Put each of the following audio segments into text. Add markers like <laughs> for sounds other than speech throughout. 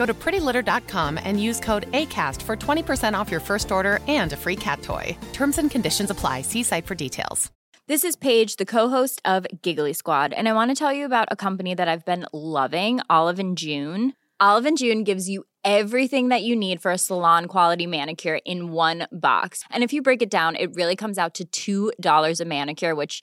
Go to prettylitter.com and use code ACAST for 20% off your first order and a free cat toy. Terms and conditions apply. See site for details. This is Paige, the co-host of Giggly Squad, and I want to tell you about a company that I've been loving, Olive and June. Olive and June gives you everything that you need for a salon quality manicure in one box. And if you break it down, it really comes out to $2 a manicure, which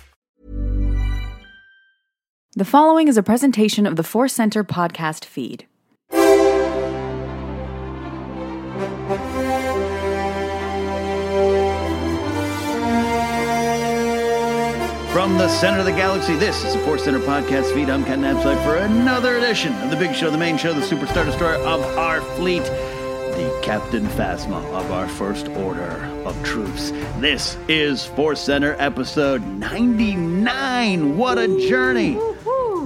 The following is a presentation of the Force Center podcast feed. From the center of the galaxy, this is the Force Center podcast feed. I'm Ken Napzok for another edition of the big show, the main show, the superstar destroyer of our fleet, the Captain Phasma of our first order of troops. This is Force Center episode 99. What a journey!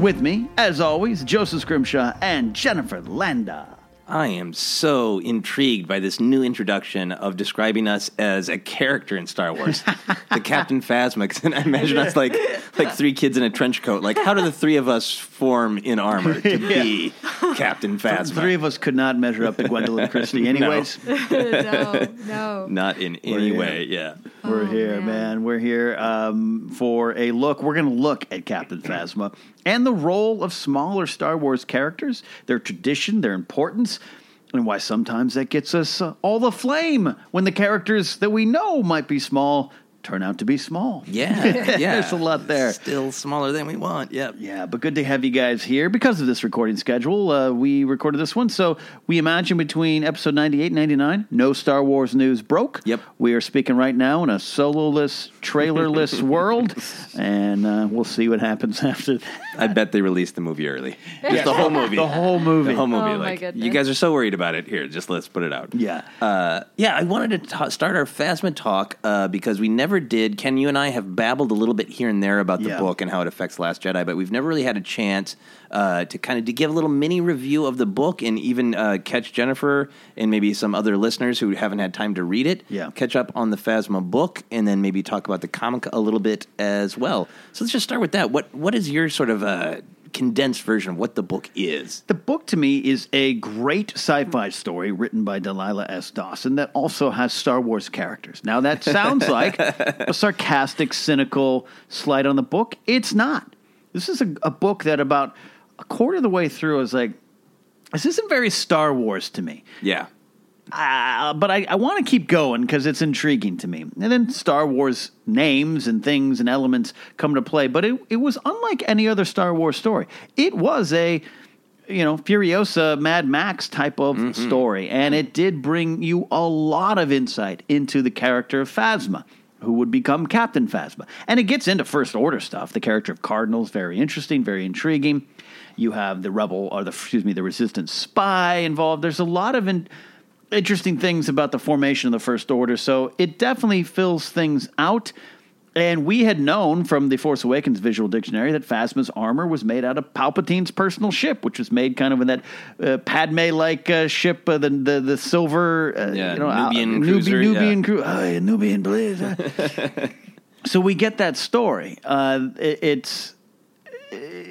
With me, as always, Joseph Scrimshaw and Jennifer Landa. I am so intrigued by this new introduction of describing us as a character in Star Wars, <laughs> the Captain Phasma. 'cause I imagine us like like three kids in a trench coat. Like, how do the three of us form in armor to <laughs> be Captain Phasma? The Three of us could not measure up to Gwendoline <laughs> Christie, anyways. <laughs> no, no. Not in any here. way. Yeah. We're Oh, here, man. We're here um, for a look. We're going to look at Captain <clears throat> Phasma and the role of smaller Star Wars characters, their tradition, their importance, and why sometimes that gets us uh, all the flame when the characters that we know might be small turn out to be small. Yeah. <laughs> Yeah. There's a lot there. Still smaller than we want. Yep. Yeah, but good to have you guys here because of this recording schedule. Uh, we recorded this one, so we imagine between episode 98 and 99, no Star Wars news broke. Yep. We are speaking right now in a sololess, trailerless <laughs> world, <laughs> and uh, we'll see what happens after I bet they released the movie early. Just the whole <laughs> movie. The whole movie. The whole movie. Oh, my like, goodness. you guys are so worried about it. Here, just let's put it out. Yeah. Uh, yeah, I wanted to ta start our Phasma talk uh, because we never did. Ken, you and I have babbled a little bit here and there about the Yeah. book and how it affects Last Jedi, but we've never really had a chance uh, to kind of to give a little mini review of the book and even uh, catch Jennifer and maybe some other listeners who haven't had time to read it. Yeah. Catch up on the Phasma book and then maybe talk about the comic a little bit as well. So let's just start with that. What What is your sort of uh, condensed version of what the book is? The book to me is a great sci-fi story written by Delilah S. Dawson that also has Star Wars characters. Now that sounds like a <laughs> sarcastic, cynical slight on the book. It's not. This is a, a book that about a quarter of the way through I was like, this isn't very Star Wars to me. Yeah. Uh, but I, I want to keep going because it's intriguing to me. And then Star Wars names and things and elements come to play. But it, it was unlike any other Star Wars story. It was a, you know, Furiosa, Mad Max type of story. And it did bring you a lot of insight into the character of Phasma. Who would become Captain Phasma? And it gets into First Order stuff. The character of Cardinal's very interesting, very intriguing. You have the rebel, or the excuse me, the resistance spy involved. There's a lot of in, interesting things about the formation of the First Order. So it definitely fills things out. And we had known from the Force Awakens visual dictionary that Phasma's armor was made out of Palpatine's personal ship, which was made kind of in that uh, Padme-like uh, ship, uh, the, the the silver, uh, Yeah, you know, Nubian uh, cruiser, Nubian, Nubian yeah. cru- oh, yeah, Nubian blaze. uh. <laughs> so we get that story. Uh, it, it's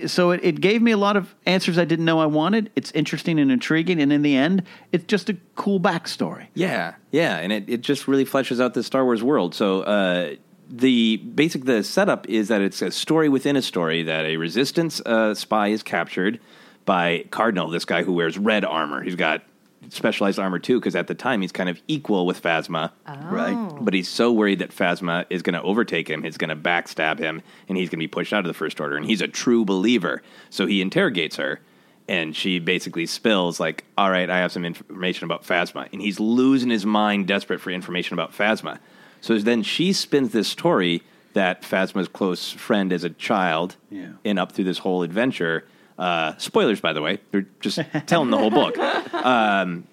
so it, it gave me a lot of answers I didn't know I wanted. It's interesting and intriguing, and in the end, it's just a cool backstory. Yeah, yeah, and it, it just really fleshes out the Star Wars world. So uh, the basic the setup is that it's a story within a story that a Resistance uh, spy is captured by Cardinal, this guy who wears red armor. He's got specialized armor too, because at the time he's kind of equal with Phasma, Right. Oh. but he's so worried that Phasma is going to overtake him, he's going to backstab him, and he's going to be pushed out of the First Order. And he's a true believer, so he interrogates her, and she basically spills like, "All right, I have some information about Phasma," and he's losing his mind, desperate for information about Phasma. So then she spins this story that Phasma's close friend as a child, Yeah. and up through this whole adventure. Uh, spoilers, by the way. They're just telling the whole book. <laughs> Um,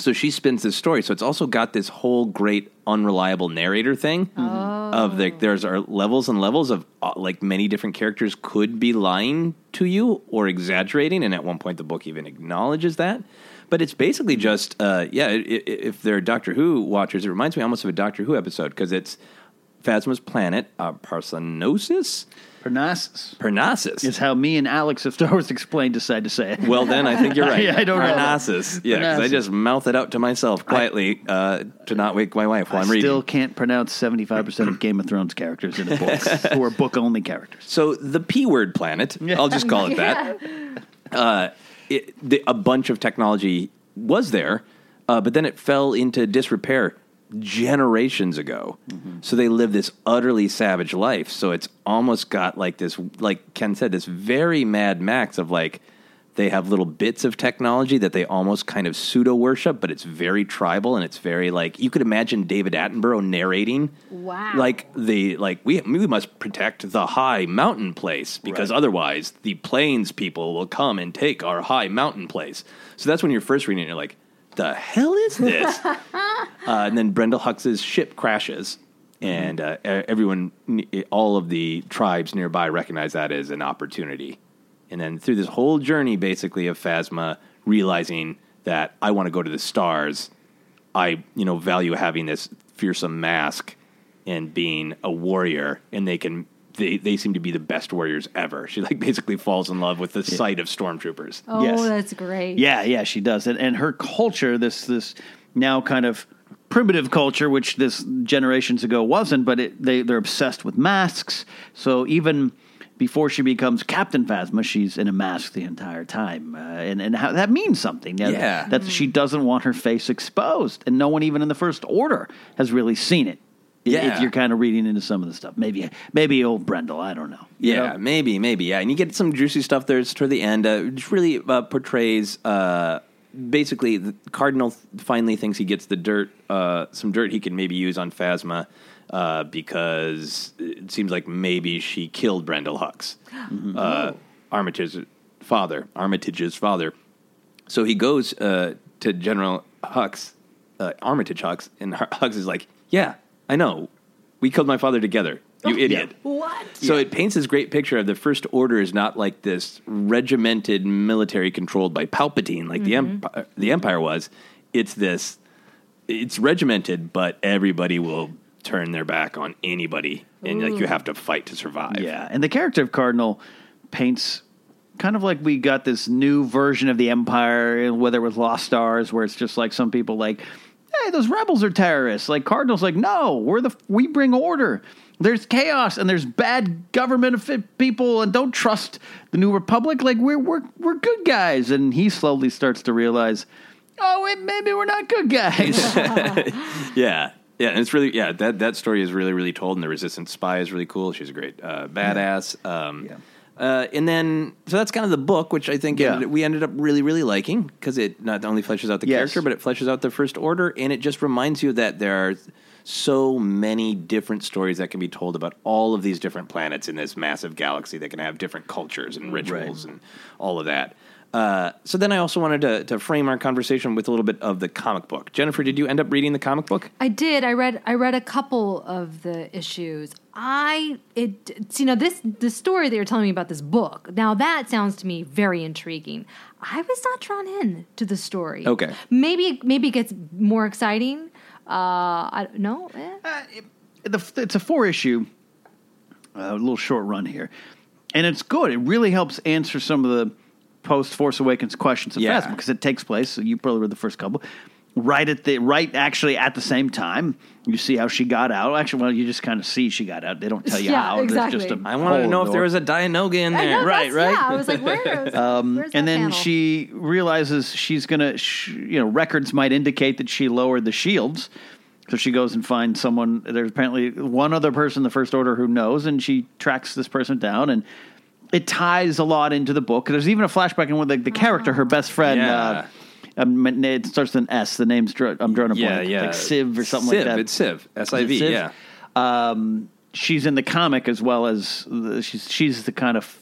so she spins this story. So it's also got this whole great unreliable narrator thing of the there's are levels and levels of uh, like many different characters could be lying to you or exaggerating, and at one point the book even acknowledges that. But it's basically just uh, yeah. If they're Doctor Who watchers, it reminds me almost of a Doctor Who episode because it's Phasma's planet, uh, Parsanosis, Parnassos Parnassos. is how me and Alex of Star Wars Explained decide to say it. Well, then I think you're <laughs> right. Yeah, I don't know. Parnassos. Yeah, because I just mouth it out to myself quietly uh, to not wake my wife while I I'm reading. still can't pronounce 75% of Game of Thrones characters in a book <laughs> who are book only characters. So the P word planet, I'll just call it that. <laughs> Uh, it, the, a bunch of technology was there, uh, but then it fell into disrepair generations ago. Mm-hmm. So they live this utterly savage life. So it's almost got like this, like Ken said, this very Mad Max of like they have little bits of technology that they almost kind of pseudo worship, but it's very tribal and it's very like you could imagine David Attenborough narrating. Wow. Like the like we we must protect the high mountain place because otherwise the plains people will come and take our high mountain place. So that's when you're first reading it, you're like, the hell is this? <laughs> uh, and then Brendol Hux's ship crashes. And uh, everyone, all of the tribes nearby recognize that as an opportunity. And then through this whole journey, basically, of Phasma realizing that I want to go to the stars, I, you know, value having this fearsome mask and being a warrior, and they can. They, they seem to be the best warriors ever. She like basically falls in love with the sight of stormtroopers. Oh, Yes. that's great. Yeah, yeah, she does. And, and her culture, this this now kind of primitive culture, which this generations ago wasn't, but it, they they're obsessed with masks. So even before she becomes Captain Phasma, she's in a mask the entire time, uh, and and how, that means something. That- Yeah. that she doesn't want her face exposed, and no one even in the First Order has really seen it. Yeah. if you're kind of reading into some of the stuff, maybe maybe old Brendol, I don't know. You Yeah, know? maybe, maybe, yeah. And you get some juicy stuff there toward the end. Uh, which really uh, portrays uh, basically the Cardinal finally thinks he gets the dirt, uh, some dirt he can maybe use on Phasma uh, because it seems like maybe she killed Brendol Hux. Uh, Armitage's father, Armitage's father. So he goes uh, to General Hux, uh, Armitage Hux, and Hux is like, "Yeah, I know. We killed my father together. You oh, idiot." What? So it paints this great picture of the First Order is not like this regimented military controlled by Palpatine like the mm-hmm. empire, the Empire was. It's this. It's regimented, but everybody will turn their back on anybody, and like you have to fight to survive. Yeah, and the character of Cardinal paints kind of like we got this new version of the Empire, whether it was Lost Stars, where it's just like some people like, hey, those rebels are terrorists. Like Cardinal's like, no, we're the we bring order. There's chaos and there's bad government of people, and don't trust the New Republic. Like we're we're we're good guys, and he slowly starts to realize, oh, wait, maybe we're not good guys. <laughs> <laughs> Yeah, yeah, and it's really yeah that that story is really really told, and the Resistance spy is really cool. She's a great uh, badass. Um, uh, and then so that's kind of the book, which I think Yeah. ended- we ended up really really liking because it not only fleshes out the Yes. character, but it fleshes out the First Order, and it just reminds you that there are so many different stories that can be told about all of these different planets in this massive galaxy that can have different cultures and rituals and all of that. Uh, so then I also wanted to, to frame our conversation with a little bit of the comic book. Jennifer, did you end up reading the comic book? I did. I read. I read a couple of the issues. I it it's, you know this the story that you're telling me about this book. Now that sounds to me very intriguing. I was not drawn in to the story. Okay. Maybe maybe it gets more exciting. Uh, I no. Eh. the, it's a four issue, uh, a little short run here, and it's good. It really helps answer some of the post Force Awakens questions of Yeah. Phasma because it takes place. So you probably read the first couple. Right at the right, actually at the same time, you see how she got out. Actually, well, you just kind of see she got out. They don't tell you Yeah, how. There's exactly. just a I wanted to know in if there was a Dianoga in there. know, Right, right. Yeah, I was like, where is? <laughs> Um, where's and then panel? she realizes she's gonna, sh- you know, records might indicate that she lowered the shields. So she goes and finds someone. There's apparently one other person in the First Order who knows, and she tracks this person down, and it ties a lot into the book. There's even a flashback in with the, the character, her best friend. Yeah. Uh, um, it starts with an S. The name's draw, I'm drawing a Yeah, blank, yeah. like Siv or something Siv, like that. it's Siv. S-I-V, Siv? yeah. Um, she's in the comic as well as the, she's she's the kind of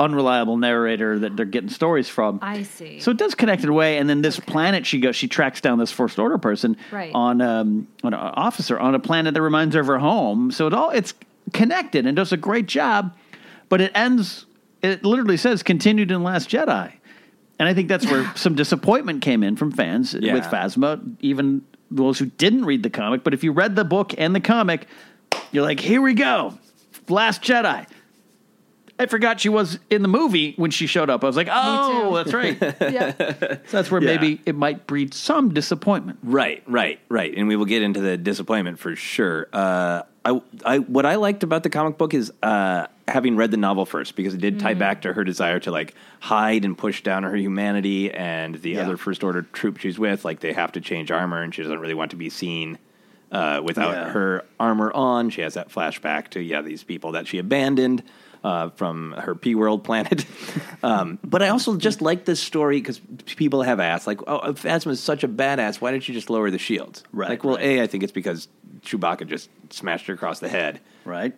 unreliable narrator that they're getting stories from. I see. So it does connect in a way, and then this planet she goes, she tracks down this first order person Right. on um, on an officer on a planet that reminds her of her home. So it all it's connected and does a great job, but it ends. It literally says continued in Last Jedi, and I think that's where <laughs> some disappointment came in from fans Yeah. with Phasma, even those who didn't read the comic. But if you read the book and the comic, you're like, here we go, Last Jedi. I forgot she was in the movie when she showed up. I was like, oh, that's right. <laughs> yeah. So that's where Yeah. maybe it might breed some disappointment. Right, right, right. And we will get into the disappointment for sure. Uh, I, I, what I liked about the comic book is uh, having read the novel first because it did tie back to her desire to like hide and push down her humanity and the Yeah. other First Order troop she's with. Like they have to change armor, and she doesn't really want to be seen uh, without Yeah. her armor on. She has that flashback to yeah these people that she abandoned. Uh, from her P World planet, <laughs> um, but I also just like this story because people have asked, like, "Oh, if Phasma is such a badass, why didn't you just lower the shields?" Right, Like, well, right. a, I think it's because Chewbacca just smashed her across the head, Right?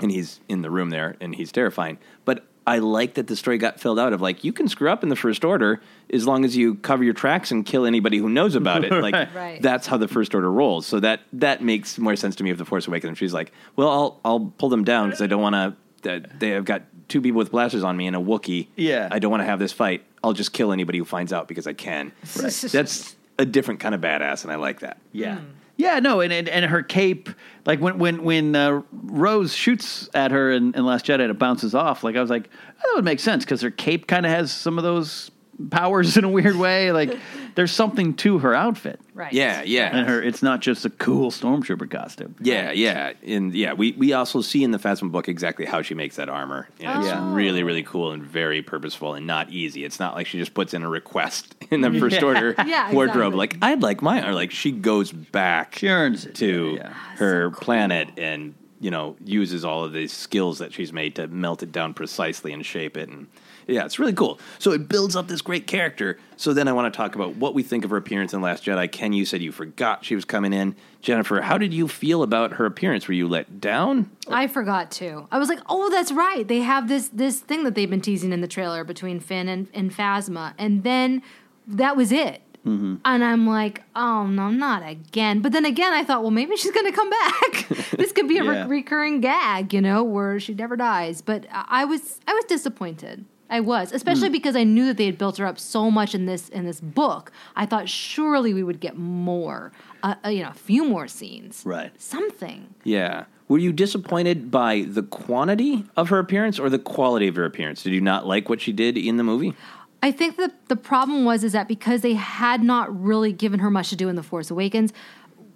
and he's in the room there, and he's terrifying. But I like that the story got filled out of like you can screw up in the First Order as long as you cover your tracks and kill anybody who knows about it. <laughs> Like Right. that's how the First Order rolls. So that that makes more sense to me of the Force Awakens. She's like, well, I'll I'll pull them down because I don't want to. That they have got two people with blasters on me and a Wookiee. Yeah. I don't want to have this fight. I'll just kill anybody who finds out because I can. <laughs> That's a different kind of badass, and I like that. Yeah. Yeah, no, and, and and her cape, like when when when uh, Rose shoots at her in, in Last Jedi, and it bounces off. Like I was like, oh, that would make sense because her cape kind of has some of those powers in a weird way. Like <laughs> there's something to her outfit, Right. Yeah, yeah. and her it's not just a cool stormtrooper costume. Yeah, yeah, and yeah, we, we also see in the Phasma book exactly how she makes that armor. And it's Oh. really, really cool and very purposeful and not easy. It's not like she just puts in a request <laughs> in the First Yeah. Order <laughs> Yeah, wardrobe. exactly. Like I'd like my or like she goes back She earns it. to Yeah. Ah, her planet and you know uses all of these skills that she's made to melt it down precisely and shape it. And Yeah, it's really cool. So it builds up this great character. So then I want to talk about what we think of her appearance in Last Jedi. Ken, you said you forgot she was coming in. Jennifer, how did you feel about her appearance? Were you let down? I forgot too. I was like, oh, that's right. They have this this thing that they've been teasing in the trailer between Finn and, and Phasma. And then that was it. Mm-hmm. And I'm like, oh no, not again. But then again, I thought, well, maybe she's going to come back. <laughs> this could be a re- recurring gag, you know, where she never dies. But I was, I was disappointed. I was, especially Hmm. because I knew that they had built her up so much in this in this book. I thought surely we would get more, uh, uh, you know, a few more scenes, Right. Something. Yeah. Were you disappointed by the quantity of her appearance or the quality of her appearance? Did you not like what she did in the movie? I think that the problem was is that because they had not really given her much to do in the Force Awakens,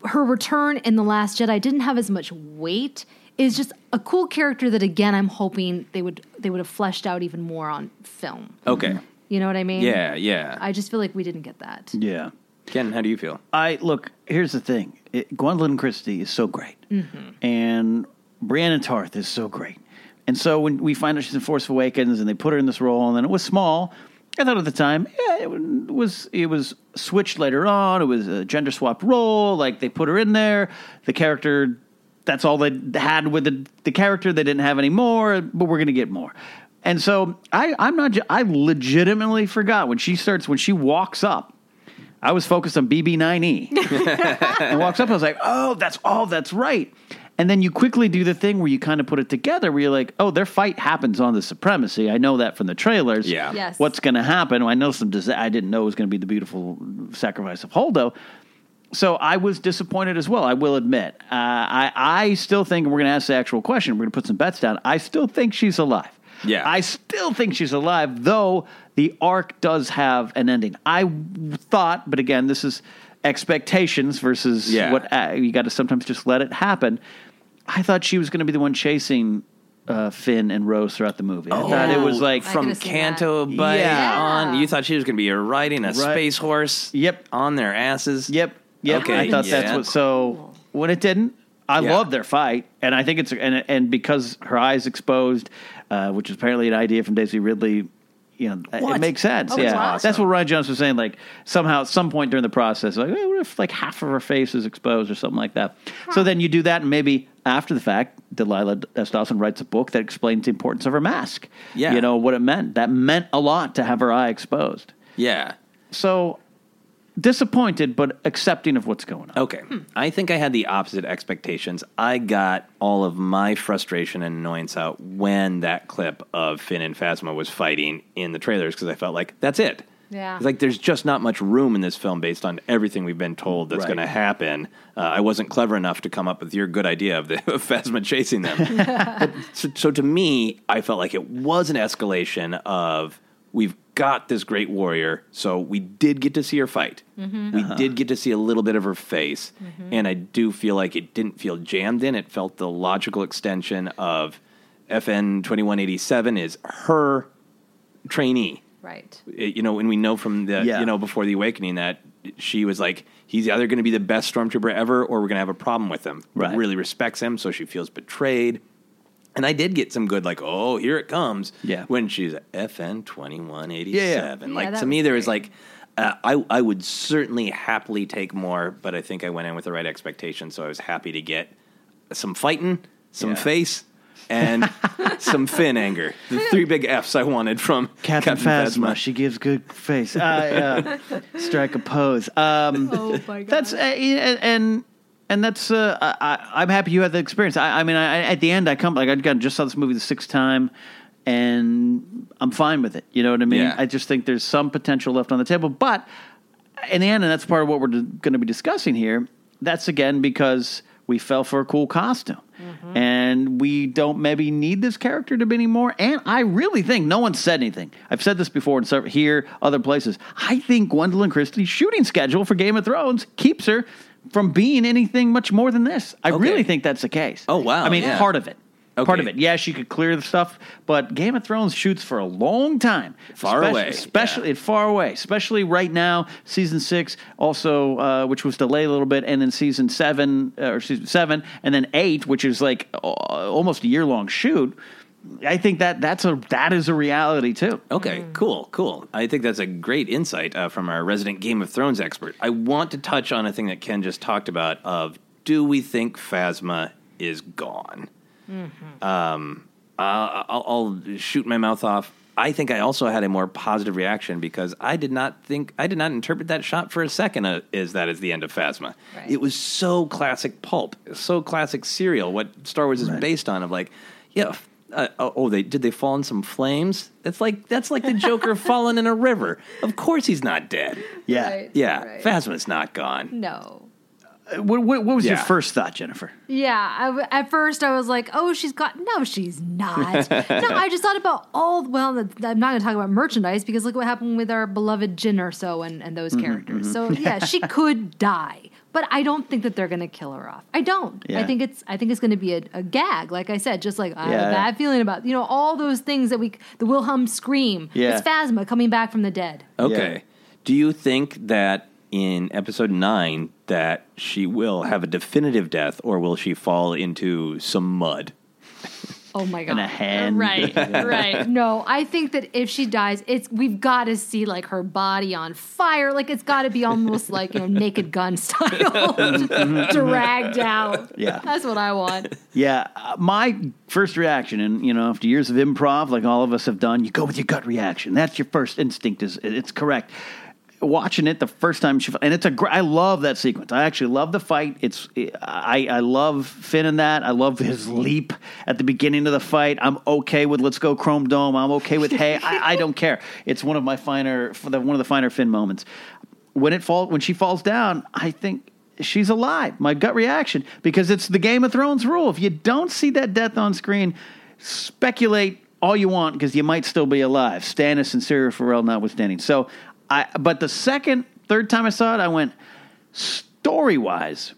her return in the Last Jedi didn't have as much weight. Is just a cool character that again I'm hoping they would they would have fleshed out even more on film. Okay. You know what I mean? Yeah, yeah. I just feel like we didn't get that. Yeah. Ken, how do you feel? I look. Here's the thing. It, Gwendoline Christie is so great, mm-hmm. and Brienne of Tarth is so great. And so when we find out she's in Force Awakens, and they put her in this role, and then it was small. I thought at the time, yeah, it was it was switched later on. It was a gender swapped role. Like they put her in there. The character, that's all they had with the the character. They didn't have any more, but we're going to get more. And so I, I'm not. I legitimately forgot when she starts when she walks up. I was focused on BB9E. and <laughs> walks up, I was like, oh, that's all, that's right. And then you quickly do the thing where you kind of put it together where you're like, oh, their fight happens on the supremacy. I know that from the trailers. Yeah. Yes. What's going to happen? I know some, disa- I didn't know it was going to be the beautiful sacrifice of Holdo. So I was disappointed as well. I will admit. Uh, I I still think we're going to ask the actual question. We're going to put some bets down. I still think she's alive. Yeah. I still think she's alive, though the arc does have an ending. I thought, but again, this is expectations versus Yeah. what uh, you got to sometimes just let it happen. I thought she was going to be the one chasing uh, Finn and Rose throughout the movie. I thought it was like I from Canto that. Bay Yeah. on. You thought she was going to be riding a Right. space horse. Yep. On their asses. Yep. Yep. Okay, I thought yeah. that's what. So when it didn't, I Yeah. love their fight, and I think it's and and because her eyes exposed, uh, which is apparently an idea from Daisy Ridley. You know, it makes sense. Oh, that's yeah, awesome. that's what Rian Johnson was saying. Like somehow, at some point during the process, like, eh, what if like half of her face is exposed or something like that? So then you do that, and maybe after the fact, Delilah S. Dawson writes a book that explains the importance of her mask. Yeah. you know what it meant. That meant a lot to have her eye exposed. Yeah. So disappointed, but accepting of what's going on. Okay. I think I had the opposite expectations. I got all of my frustration and annoyance out when that clip of Finn and Phasma was fighting in the trailers because I felt like that's it. Yeah. It's like there's just not much room in this film based on everything we've been told that's Right. going to happen. Uh, I wasn't clever enough to come up with your good idea of the <laughs> of Phasma chasing them. <laughs> But so, so to me, I felt like it was an escalation of we've got this great warrior, so we did get to see her fight. Mm-hmm. We uh-huh. did get to see a little bit of her face, mm-hmm. and I do feel like it didn't feel jammed in. It felt the logical extension of FN twenty one eighty seven is her trainee Right. it- you know, and we know from the, Yeah. you know, before the awakening that she was like, he's either going to be the best stormtrooper ever or we're going to have a problem with him. But Right. Really respects him, so she feels betrayed. And I did get some good, like, oh, here it comes. Yeah. When she's FN 2187. Yeah, like, that to me, was there was great. like, uh, I, I would certainly happily take more, but I think I went in with the right expectations, so I was happy to get some fighting, some Yeah. face, and <laughs> some Finn anger. The three big Fs I wanted from Captain, Phasma, she gives good face. Uh, uh, <laughs> strike a pose. Um, Oh my god. that's uh, and and, and that's. Uh, I, I'm happy you had the experience. I, I mean, I, at the end, I come like I got just saw this movie the sixth time, and I'm fine with it. You know what I mean? Yeah. I just think there's some potential left on the table, but in the end, and that's part of what we're going to be discussing here. That's again because we fell for a cool costume. And we don't maybe need this character to be anymore. And I really think no one said anything. I've said this before in several, here, other places. I think Gwendoline Christie's shooting schedule for Game of Thrones keeps her from being anything much more than this. I Okay. really think that's the case. Oh, wow, I mean, yeah. part of it. Part of it. Yeah, she could clear the stuff, but Game of Thrones shoots for a long time. Far Especially- away, Especially far away. Especially right now, season six, also uh, which was delayed a little bit, and then season seven uh, or season seven, and then eight, which is like uh, almost a year long shoot. I think that that's a that is a reality too. Okay, cool, cool. I think that's a great insight uh, from our resident Game of Thrones expert. I want to touch on a thing that Ken just talked about. Of do we think Phasma is gone? Um, uh, I'll, I'll shoot my mouth off. I think I also had a more positive reaction because I did not think I did not interpret that shot for a second uh, as that is the end of Phasma. It was so classic pulp, so classic serial. What Star Wars is based on of like, yeah. Uh, oh, oh, they did they fall in some flames? That's like that's like the Joker <laughs> falling in a river. Of course he's not dead. Yeah, Right, Yeah, right. Phasma's not gone. No. Uh, What, what, what was your first thought, Jennifer? Yeah, I w at first I was like, "Oh, she's got." No, she's not. <laughs> no, I just thought about all. Well, I'm not going to talk about merchandise because look what happened with our beloved Jyn Erso and, and those characters. So yeah, she could die, but I don't think that they're going to kill her off. I don't. Yeah. I think it's. I think it's going to be a, a gag, like I said, just like I have Yeah. a bad feeling about you know all those things that we the Wilhelm scream. Yeah. It's Phasma coming back from the dead. Okay. Do you think that in episode nine that she will have a definitive death, or will she fall into some mud? <laughs> Oh my god! And a hand. Right, right. <laughs> No, I think that if she dies, it's we've got to see like her body on fire. Like it's got to be almost like you know Naked Gun style, <laughs> dragged out. Yeah. that's what I want. Yeah, uh, my first reaction, and you know, after years of improv, like all of us have done, you go with your gut reaction. That's your first instinct. Is it's correct. Watching it the first time she, and it's a, I love that sequence. I actually love the fight. It's, I, I love Finn in that. I love his leap at the beginning of the fight. I'm okay with let's go Chrome Dome. I'm okay with hey, I, I don't care. It's one of my finer, one of the finer Finn moments. When it fall, when she falls down, I think she's alive. My gut reaction, because it's the Game of Thrones rule. If you don't see that death on screen, speculate all you want because you might still be alive. Stannis and Syrio Forel notwithstanding. So, I but the second, third time I saw it, I went story wise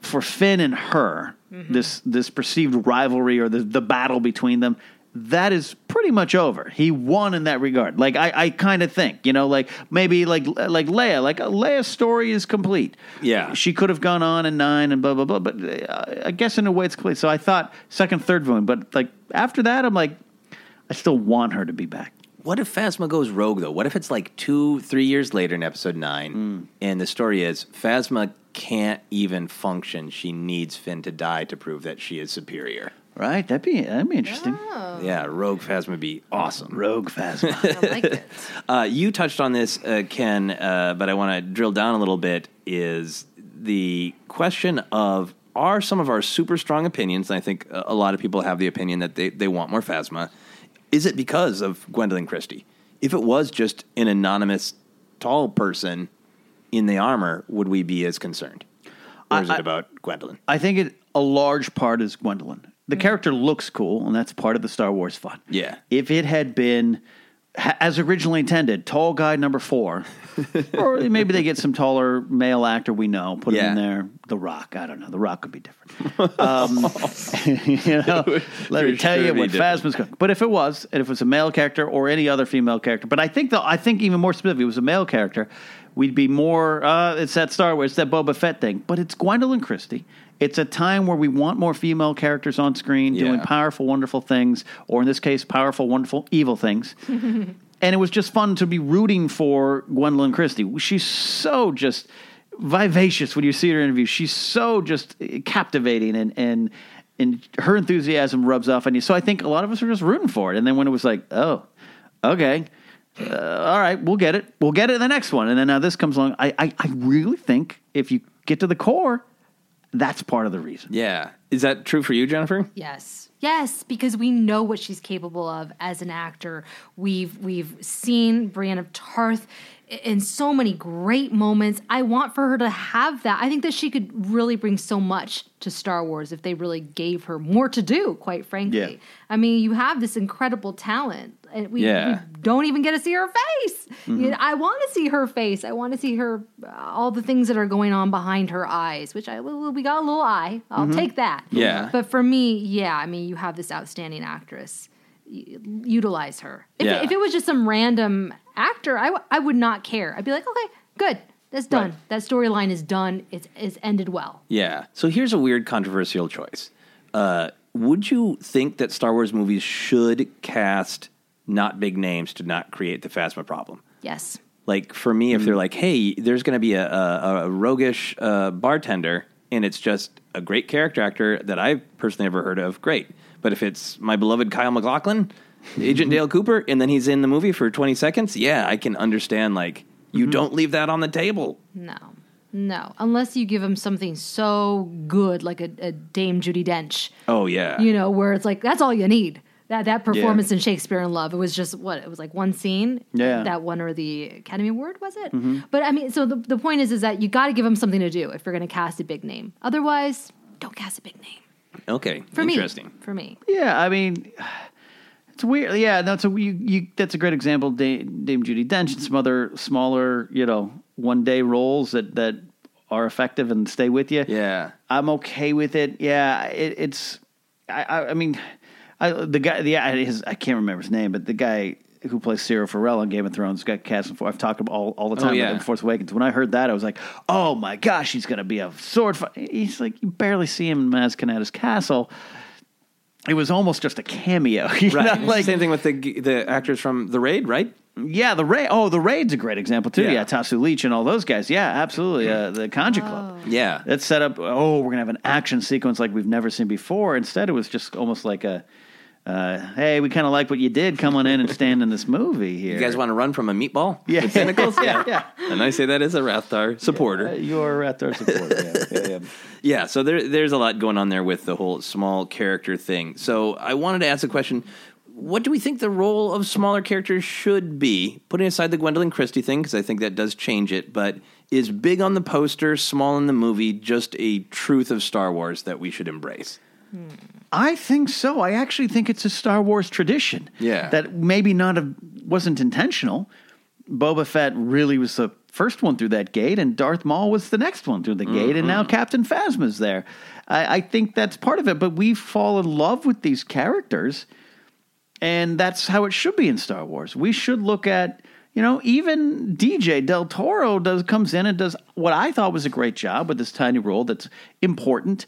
for Finn and her. This this perceived rivalry or the the battle between them. That is pretty much over. He won in that regard. Like I, I kind of think, you know, like maybe like like Leia, like Leia's story is complete. Yeah. she could have gone on in nine and blah blah blah. But uh, I guess in a way it's complete. So I thought second, third viewing, but like after that, I'm like, I still want her to be back. What if Phasma goes rogue though? What if it's like two, three years later in episode nine, and the story is Phasma can't even function. She needs Finn to die to prove that she is superior. Right? That'd be that'd be interesting. Yeah, rogue Phasma would be awesome. Rogue Phasma. <laughs> I like it. <laughs> Uh, you touched on this, uh, Ken, uh, but I want to drill down a little bit. Is the question of are some of our super strong opinions? And I think a a lot of people have the opinion that they, they want more Phasma. Is it because of Gwendoline Christie? If it was just an anonymous tall person in the armor, would we be as concerned? Or is I- it about Gwendoline? I think it a large part is Gwendoline. The character looks cool, and that's part of the Star Wars fun. Yeah. If it had been ha- as originally intended, tall guy number four, <laughs> or maybe they get some taller male actor we know, put him in there. The Rock, I don't know. The Rock could be different. Um, <laughs> <laughs> you know, let me tell sure you what. Phasma's going. But if it was, and if it was a male character or any other female character, but I think though, I think even more specifically, if it was a male character, we'd be more. Uh, it's that Star Wars, it's that Boba Fett thing. But it's Gwendoline Christie. It's a time where we want more female characters on screen doing powerful, wonderful things, or in this case, powerful, wonderful, evil things. <laughs> and it was just fun to be rooting for Gwendoline Christie. She's so just vivacious when you see her interview. She's so just captivating, and and and her enthusiasm rubs off on you. So I think a lot of us are just rooting for it. And then when it was like, oh, okay. Uh, all right, we'll get it. We'll get it in the next one. And then now this comes along. I, I, I really think if you get to the core, that's part of the reason. Yeah. Is that true for you, Jennifer? Yes. Yes, because we know what she's capable of as an actor. We've we've seen Brienne of Tarth i- in so many great moments. I want for her to have that. I think that she could really bring so much to Star Wars if they really gave her more to do, quite frankly. Yeah. I mean, you have this incredible talent. And we, Yeah. we don't even get to see her face. You know, I want to see her face. I want to see her, uh, all the things that are going on behind her eyes, which I, well, we got a little eye. I'll take that. Yeah. But for me, yeah, I mean, you have this outstanding actress. Utilize her. If, Yeah. if it was just some random actor, I, w- I would not care. I'd be like, okay, good. That's done. Right. That storyline is done. It's, it's ended well. Yeah. So here's a weird controversial choice. Uh, would you think that Star Wars movies should cast not big names to not create the Phasma problem? Yes. Like for me, if they're like, "Hey, there's going to be a, a, a roguish uh, bartender," and it's just a great character actor that I've personally never heard of, great. But if it's my beloved Kyle MacLachlan, Agent Dale Cooper, and then he's in the movie for 20 seconds, yeah, I can understand. Like, you don't leave that on the table. No. No. Unless you give him something so good, like a, a Dame Judi Dench, Oh yeah, you know, where it's like, that's all you need. That, that performance in Shakespeare in Love, it was just what? It was like one scene Yeah. that won or the Academy Award, was it? Mm-hmm. But I mean, so the, the point is, is that you got to give him something to do if you're going to cast a big name. Otherwise, don't cast a big name. okay, For interesting. me. For me. Yeah, I mean, it's weird. Yeah, that's a you, you that's a great example. Dame, Dame Judi Dench and some other smaller, you know, one day roles that that are effective and stay with you. Yeah, I'm okay with it. Yeah, it, it's. I, I, I mean, I, the guy, the his, I can't remember his name, but the guy who plays Syrio Forel on Game of Thrones got cast in. I've talked about all, all the Oh, time yeah. in Force Awakens. When I heard that, I was like, "Oh my gosh, he's going to be a sword fight." He's like, you barely see him in Maz Kanata's castle. It was almost just a cameo, <laughs> right. know? Like, Same thing with the the actors from The Raid, right? yeah, the raid. Oh, the raid's a great example too. Yeah. Yeah, Tasu Leech and all those guys. Yeah, absolutely. Uh, the Kanjiklub. Yeah, That's set up. Oh, we're gonna have an action sequence like we've never seen before. Instead, it was just almost like a, uh, hey, we kind of like what you did. Come on in and stand in this movie <laughs> here. you guys want to run from a meatball? <laughs> Yeah. with tentacles. Yeah, yeah. and I say that as a rathtar supporter. Uh, you're at their supporter. yeah, <laughs> yeah, yeah. Yeah, so there, there's a lot going on there with the whole small character thing. So I wanted to ask a question. What do we think the role of smaller characters should be? Putting aside the Gwendoline Christie thing, because I think that does change it, but is big on the poster, small in the movie, just a truth of Star Wars that we should embrace? I think so. I actually think it's a Star Wars tradition. Yeah. That maybe not a, wasn't intentional. Boba Fett really was the first one through that gate, and Darth Maul was the next one through the gate, and now mm-hmm. Captain Phasma's there. I, I think that's part of it, but we fall in love with these characters, and that's how it should be in Star Wars. We should look at, you know, even DJ Del Toro does comes in and does what I thought was a great job with this tiny role that's important.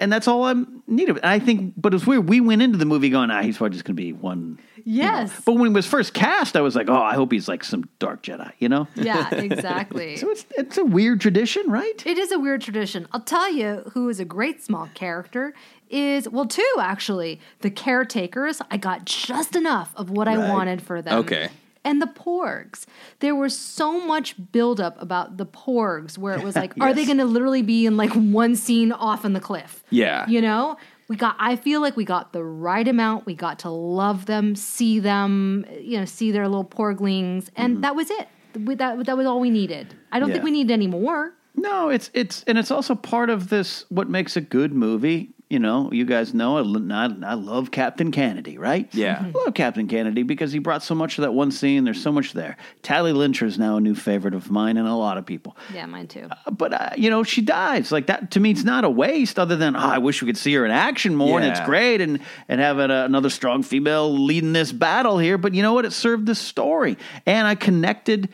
And that's all I'm needed. I think, but it's weird. We went into the movie going, ah, he's probably just going to be one. Yes. But when he was first cast, I was like, oh, I hope he's like some dark Jedi, you know? Yeah, exactly. <laughs> So it's it's a weird tradition, right? It is a weird tradition. I'll tell you who is a great small character is well two actually. The caretakers, I got just enough of what I wanted for them. Okay. And the porgs. There was so much buildup about the porgs where it was <laughs> like, are they gonna literally be in like one scene off on the cliff? Yeah. You know? We got I feel like we got the right amount. We got to love them, see them, you know, see their little porglings, and mm-hmm. that was it. We- That, that was all we needed. I don't think we need any more. No, it's it's and it's also part of this. What makes a good movie? You know, you guys know I, I, I love Captain Canady, right? Yeah. I love Captain Canady because he brought so much to that one scene. There's so much there. Tallie Lintra is now a new favorite of mine and a lot of people. Yeah, mine too. But uh, you know, she dies like that. To me, it's not a waste. Other than oh, I wish we could see her in action more, and it's great, and and having a, another strong female leading this battle here. But you know what? It served the story, and I connected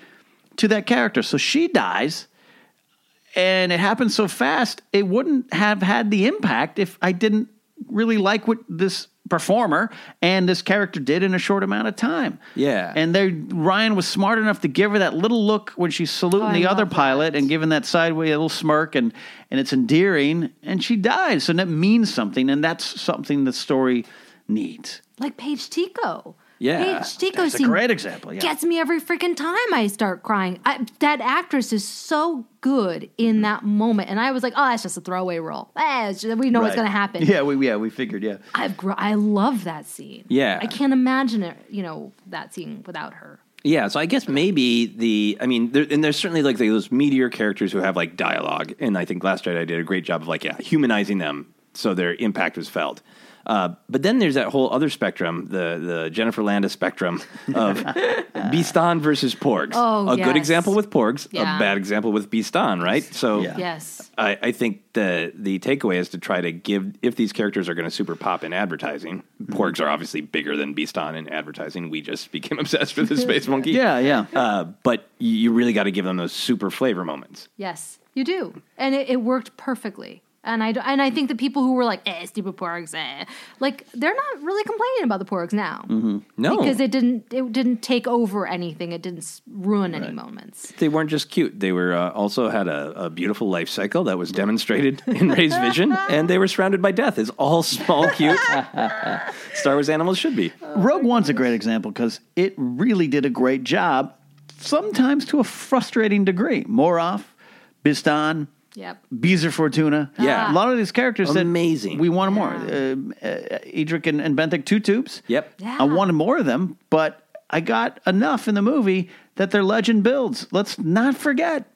to that character. So she dies, and it happened so fast. It wouldn't have had the impact if I didn't really like what this performer and this character did in a short amount of time. Yeah. And they Rian was smart enough to give her that little look when she's saluting Oh, the other pilot that. and giving that sideways little smirk and and it's endearing and she dies. So that means something and that's something the story needs. Like Paige Tico. Yeah, Paige That's a great example. Yeah. gets me every freaking time I start crying. I, that actress is so good in that moment, and I was like, "Oh, that's just a throwaway role. Eh, just- we know what's going to happen." Yeah, we yeah, we figured, yeah. I've gr- I love that scene. Yeah. I can't imagine it. You know that scene without her. Yeah, so I guess maybe the I mean, there, and there's certainly like those meteor characters who have like dialogue, and I think Last Jedi did a great job of like yeah humanizing them so their impact was felt. Uh, but then there's that whole other spectrum, the the Jennifer Landa's spectrum of <laughs> Bistan versus Porgs. Oh, a yes. good example with Porgs, Yeah. a bad example with Bistan, right? So Yeah. Yes. I, I think the the takeaway is to try to give if these characters are going to super pop in advertising. Porgs are obviously bigger than Bistan in advertising. We just became <laughs> obsessed with the space <laughs> monkey. Yeah, yeah. Uh, but you you really got to give them those super flavor moments. Yes, you do, and it, it worked perfectly. And I, d- and I think the people who were like, eh, stupid porgs, eh, like they're not really complaining about the porgs now. Mm-hmm. No, Because it didn't it didn't take over anything. It didn't s- ruin any moments. they weren't just cute. They were uh, also had a, a beautiful life cycle that was demonstrated <laughs> in Rey's vision, and they were surrounded by death, as all small, cute <laughs> Star Wars animals should be. Rogue One's a great example because it really did a great job, sometimes to a frustrating degree. Moroff, Bistan, Yep. Beezer Fortuna. Yeah. A lot of these characters that Amazing. we wanted more. Uh, uh, Edrio and, and Benthic, two tubes. Yep. Yeah. I wanted more of them, but I got enough in the movie that their legend builds. Let's not forget.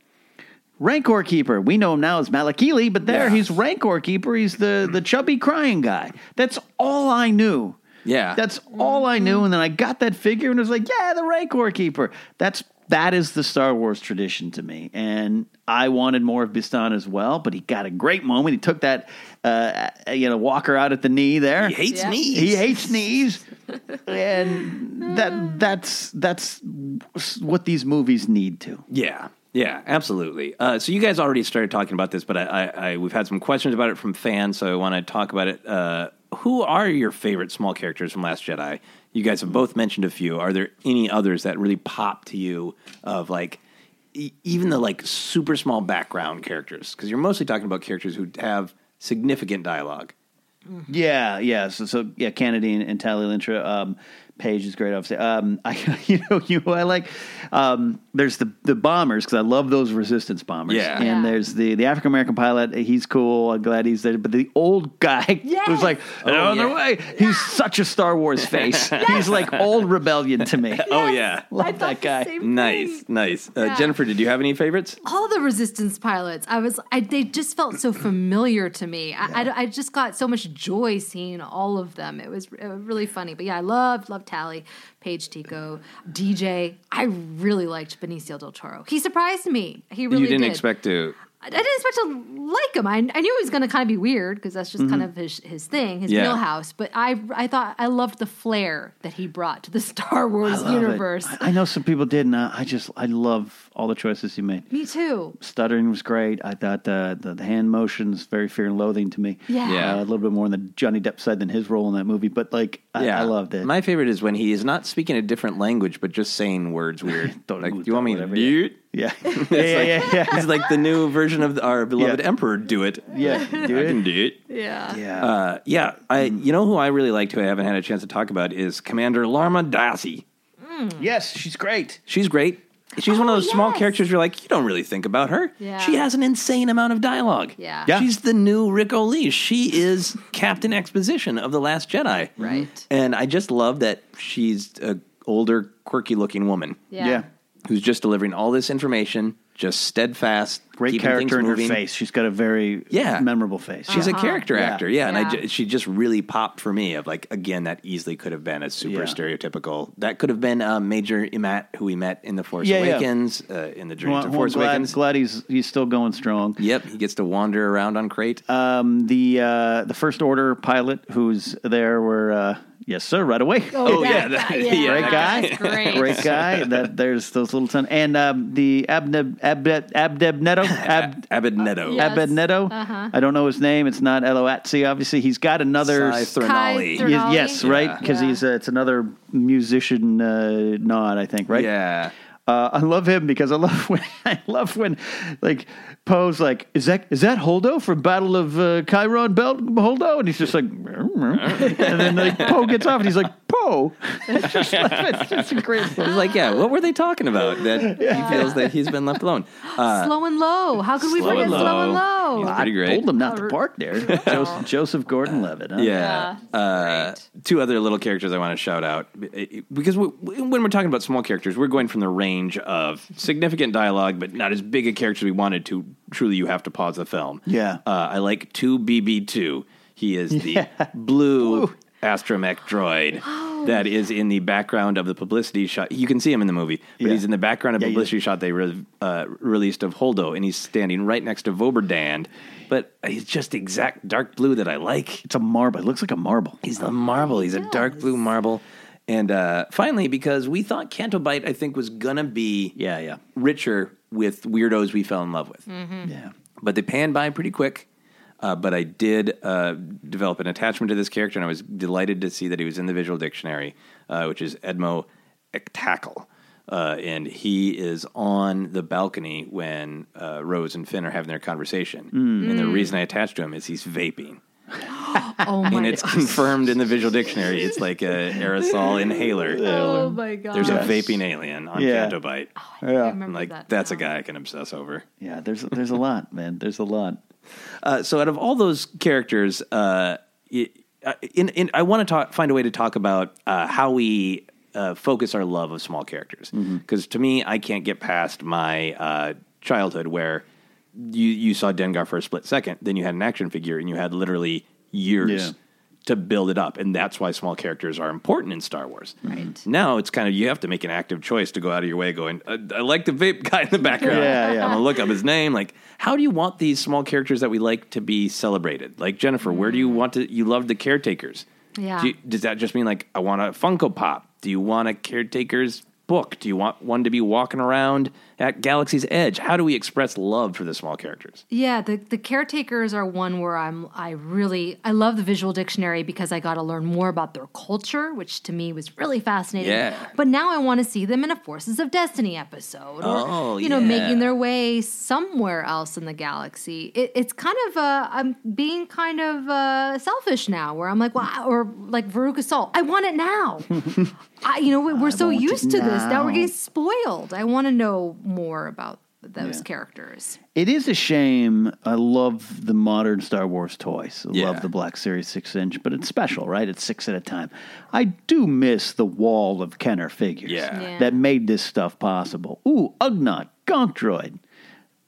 Rancor Keeper. We know him now as Malakili, but there Yeah. he's Rancor Keeper. He's the, the chubby crying guy. That's all I knew. Yeah. That's all I knew. And then I got that figure and it was like, yeah, the Rancor Keeper. That's that is the Star Wars tradition to me. And I wanted more of Bistan as well, but he got a great moment. He took that uh, you know, walker out at the knee there. He hates Yeah. knees. He hates knees. <laughs> and that that's that's what these movies need to. Yeah, yeah, absolutely. Uh, so you guys already started talking about this, but I, I, I we've had some questions about it from fans, so I want to talk about it. Uh, who are your favorite small characters from Last Jedi? You guys have both mentioned a few. Are there any others that really pop to you? Of like even the like super small background characters, because you're mostly talking about characters who have significant dialogue. Yeah, yeah. So, so yeah, Canady and, and Tallie Lintra. Um, Paige is great, obviously. Um, <laughs> I, you know, you know, I like. Um, there's the the bombers because I love those resistance bombers. Yeah. and Yeah. there's the the African American pilot. He's cool. I'm glad he's there. But the old guy <laughs> Yes! who's like, they're Oh, on their yeah. way. He's such a Star Wars <laughs> face. He's like old rebellion to me. Oh yeah, Love I that guy. same thing. nice, nice. Uh, Jennifer, did you have any favorites? all the resistance pilots i was I, they just felt so familiar to me I, I, I just got so much joy seeing all of them it was, it was really funny but yeah i loved loved Tallie Paige Tico, DJ. I really liked Benicio del Toro. He surprised me. He really you didn't did. expect to. I didn't expect to like him. I, I knew he was going to kind of be weird because that's just kind of his his thing, his Mm-hmm. Yeah. wheelhouse. But I I thought I loved the flair that he brought to the <laughs> Star Wars Love universe. I, I know some people didn't. Uh, I just I love all the choices he made. Me too. Stuttering was great. I thought uh, the, the hand motions very fear and loathing to me. Yeah. Yeah. Uh, a little bit more on the Johnny Depp side than his role in that movie, but like I, Yeah, I loved it. My favorite is when he is not speaking a different language, but just saying words weird. <laughs> Don't- like, do you want me to whatever, do yeah. <laughs> <laughs> it? yeah, yeah, yeah, yeah, yeah. He's like the new version of our beloved Yeah. emperor. Do it. Yeah, do it. I can do it. Yeah. Yeah, Uh, yeah, I. You know who I really liked, who I haven't had a chance to talk about, is Commander Larma D'Acy. yes, she's great. She's great. She's one of Oh, those small oh, characters you're like, you don't really think about her. Yeah. She has an insane amount of dialogue. Yeah. Yeah. She's the new Ric Olié. She is Captain Exposition of The Last Jedi. Right. And I just love that she's a older, quirky looking woman Yeah. Yeah, who's just delivering all this information, just steadfast, great character in her face. She's got a very Yeah. memorable face. She's a character Yeah. actor, yeah, and I ju- she just really popped for me. Of like, again, that easily could have been a super Yeah. stereotypical. That could have been um, Major Ematt, who we met in the Force Yeah, yeah. Awakens, uh, in the Journey Well, to well, Force glad, Awakens. glad he's he's still going strong. Yep, he gets to wander around on Crait. Um, the uh, the first order pilot who's there were uh, yes sir right away. Oh, that <laughs> yeah, that- yeah. yeah, Great guy, That's great. great guy. That there's those little ton and um, the Abneb Abdeb Abdeb Neto <laughs> Ab, Abedneto. Yeah. Yes. Abedneto. Uh-huh. I don't know his name. It's not Ello Asty. Obviously, he's got another. Cy s- Threnali. Kai Ye- Threnali? yes, right. Because Yeah. he's uh, it's another musician uh, nod. I think right. Yeah. Uh, I love him because I love <laughs> when I love when like Poe's like is that is that Holdo from Battle of uh, Chyron Belt Holdo and he's just like and then like Poe gets off and he's like Poe it's just, like, it's just a great He's like, yeah, what were they talking about? That he feels that he's been left alone. Uh, <laughs> slow and low. How could we Slow forget and slow and Low. low? He's pretty great. told him not to park there <laughs> Joseph, Joseph Gordon Levitt huh? Yeah. Uh, two other little characters I want to shout out because we, when we're talking about small characters, we're going from the range of significant dialogue, but not as big a character as we wanted to. Truly, you have to pause the film. Yeah. Uh, I like 2BB2. He is the <laughs> blue astromech droid Oh. that is in the background of the publicity shot. You can see him in the movie, but Yeah. he's in the background of Yeah, the he publicity shot they re- uh, released of Holdo, and he's standing right next to Vober Dand. But he's just exact dark blue that I like. it's a marble it looks like a marble He's the marble. He's a dark blue marble. And uh, finally, because we thought Canto Bight, I think, was gonna be yeah yeah richer with weirdos we fell in love with, yeah but they panned by pretty quick. Uh, but I did uh, develop an attachment to this character, and I was delighted to see that he was in the visual dictionary, uh, which is Edmo Ektakel. Uh, and he is on the balcony when uh, Rose and Finn are having their conversation. And the reason I attached to him is he's vaping. <gasps> Oh my and it's gosh. confirmed in the visual dictionary. It's like a aerosol inhaler. <laughs> Oh my god. There's Yes. a vaping alien on Yeah. Canto Bight. Yeah. I'm like, that's a guy I can obsess over. Yeah, there's there's a lot, man. There's a lot. Uh, so, out of all those characters, uh, uh, in, in, I want to talk, find a way to talk about uh, how we uh, focus our love of small characters. Because to me, I can't get past my uh, childhood where you you saw Dengar for a split second, then you had an action figure, and you had literally years Yeah. To build it up, and that's why small characters are important in Star Wars. Right now, it's kind of you have to make an active choice to go out of your way, going, I, I like the vape guy in the background. Yeah, yeah. I'm gonna look up his name. Like, how do you want these small characters that we like to be celebrated? Like Jennifer, where do you mm. want to? You love the caretakers. Yeah. Do you- does that just mean like I want a Funko Pop? Do you want a caretaker's book? Do you want one to be walking around at Galaxy's Edge? How do we express love for the small characters? Yeah, the the caretakers are one where I'm I really I love the visual dictionary because I got to learn more about their culture, which to me was really fascinating. Yeah. But now I want to see them in a Forces of Destiny episode, or Oh, you know, yeah. making their way somewhere else in the galaxy. It, it's kind of uh, I'm being kind of uh, selfish now, where I'm like, wow, or like Veruca Salt, I want it now. <laughs> I, you know, we- we're so used to this. Now we're getting spoiled. I want to know more about those characters. It is a shame. I love the modern Star Wars toys. I Yeah. love the Black Series six inch, but it's special, right? It's six at a time. I do miss the wall of Kenner figures Yeah. Yeah. that made this stuff possible. Ooh, Ugnaught, Gonk Droid,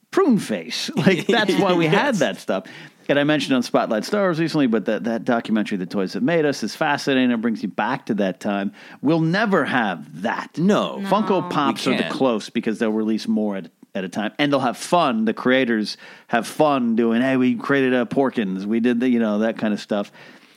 Prune Face. <laughs> Like that's why we <laughs> had that stuff. And I mentioned on Spotlight Star Wars recently, but that, that documentary, The Toys That Made Us, is fascinating. It brings you back to that time. We'll never have that. No. No. Funko Pops are the can't. close because they'll release more at, at a time. And they'll have fun. The creators have fun doing, hey, we created a Porkins. We did the, you know, that kind of stuff.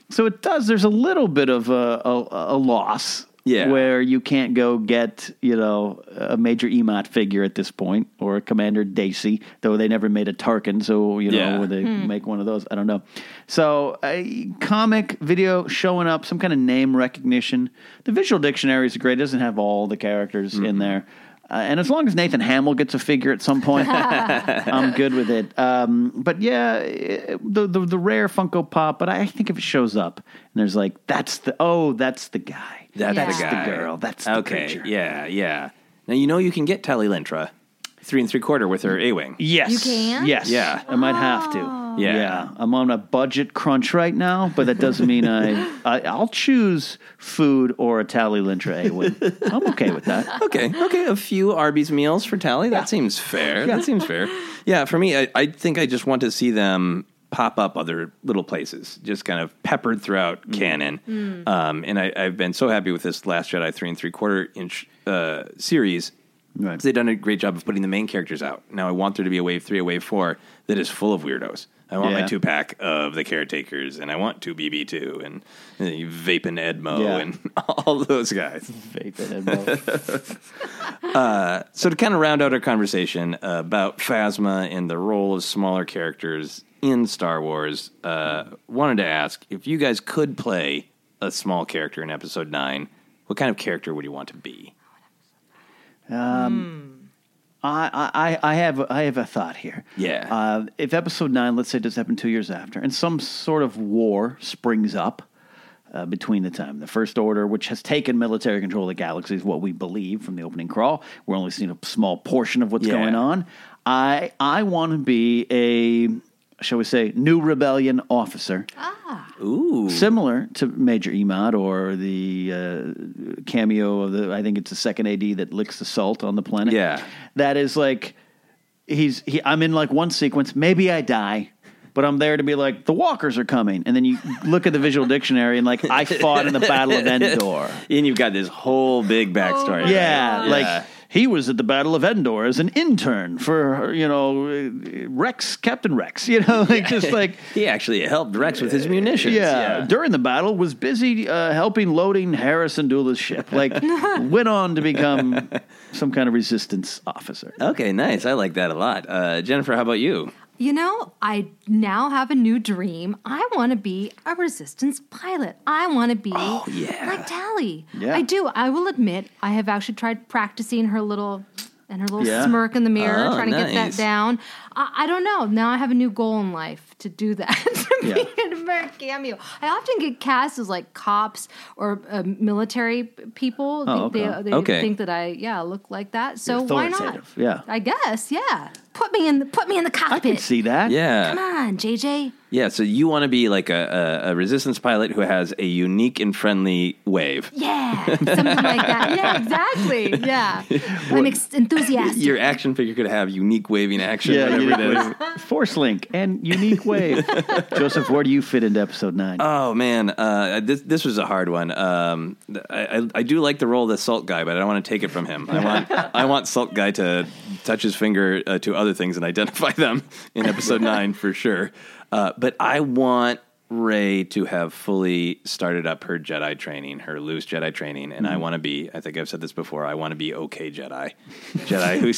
So it does, there's a little bit of a, a, a loss. Yeah. Where you can't go get, you know, a major Ematt figure at this point or a Commander D'Acy, though they never made a Tarkin. So, you know, Yeah. would they make one of those? I don't know. So, a comic video showing up, some kind of name recognition. The visual dictionary is great. It doesn't have all the characters in there. Uh, and as long as Nathan Hamill gets a figure at some point, <laughs> I'm good with it. Um, but yeah, eh, the, the the rare Funko Pop. But I think if it shows up and there's like, that's the oh, that's the guy. That's, That's the the guy. girl. That's the okay. creature. Yeah, yeah. Now you know you can get Tallie Lintra three and three quarter with her A wing. Yes. You can? Yes. Yeah. I might have to. Yeah. yeah, I'm on a budget crunch right now, but that doesn't mean I, <laughs> I I'll choose food or a Tallie Lintra A-wing. I'm okay with that. <laughs> Okay, okay, a few Arby's meals for Tallie. That seems fair. That seems fair. Yeah, for me, I, I think I just want to see them pop up other little places, just kind of peppered throughout canon. Um, and I, I've been so happy with this Last Jedi three and three quarter inch uh, series. Right. They've done a great job of putting the main characters out. Now I want there to be a wave three, a wave four that is full of weirdos. I want my two pack of the caretakers, and I want two BB two, and uh, Vapin Edmo, Yeah. and <laughs> all those guys. Vaping and <laughs> both. So to kind of round out our conversation uh, about Phasma and the role of smaller characters in Star Wars, uh, wanted to ask if you guys could play a small character in Episode Nine, what kind of character would you want to be? Um, I, I, I have I have a thought here. Yeah. Uh, if episode nine, let's say, does happen two years after, and some sort of war springs up uh, between the time the First Order, which has taken military control of the galaxy, is what we believe from the opening crawl. We're only seeing a small portion of what's Yeah. going on. I I want to be a shall we say new rebellion officer. Ah. Ooh, Similar to Major Ematt or the uh, cameo of the, I think it's the second AD that licks the salt on the planet. Yeah. that is like he's he. I'm in like one sequence. Maybe I die, but I'm there to be like the walkers are coming, and then you look at the visual dictionary and like I fought in the Battle of <laughs> Endor. and you've got this whole big backstory. right? Yeah, like Yeah. He was at the Battle of Endor as an intern for you know Rex, Captain Rex. <laughs> You know, like just like <laughs> he actually helped Rex with his munitions. yeah, during the battle was busy uh, helping loading Harrison Dula's ship. <laughs> Like went on to become some kind of resistance officer. Okay, nice. I like that a lot. Uh, Jennifer, how about you? You know, I now have a new dream. I want to be a resistance pilot. I want to be Oh, yeah. like Tallie. Yeah. I do. I will admit, I have actually tried practicing her little and her little Yeah. smirk in the mirror, Oh, trying to get that down. I, I don't know. Now I have a new goal in life to do that. <laughs> to Yeah. be an American cameo. I often get cast as like cops or uh, military people. Oh, They- okay. They, they Okay. think that I yeah look like that. So why not? yeah. I guess yeah. Put me in the put me in the cockpit. I can see that. Yeah. Come on, JJ. Yeah, so you want to be like a, a, a resistance pilot who has a unique and friendly wave. Yeah, something like that. Yeah, exactly. Yeah, <laughs> I'm ex- enthusiastic. Your action figure could have unique waving action, Yeah, whatever unique it is. Force link and unique wave. <laughs> Joseph, where do you fit into episode nine? Oh man, uh, this this was a hard one. Um, I, I I do like the role of the Salt guy, but I don't want to take it from him. I want <laughs> I want Salt guy to touch his finger uh, to other things and identify them in episode nine for sure. Uh, but I want Rey to have fully started up her Jedi training, her loose Jedi training, and I want to be. I think I've said this before. I want to be okay Jedi, Jedi who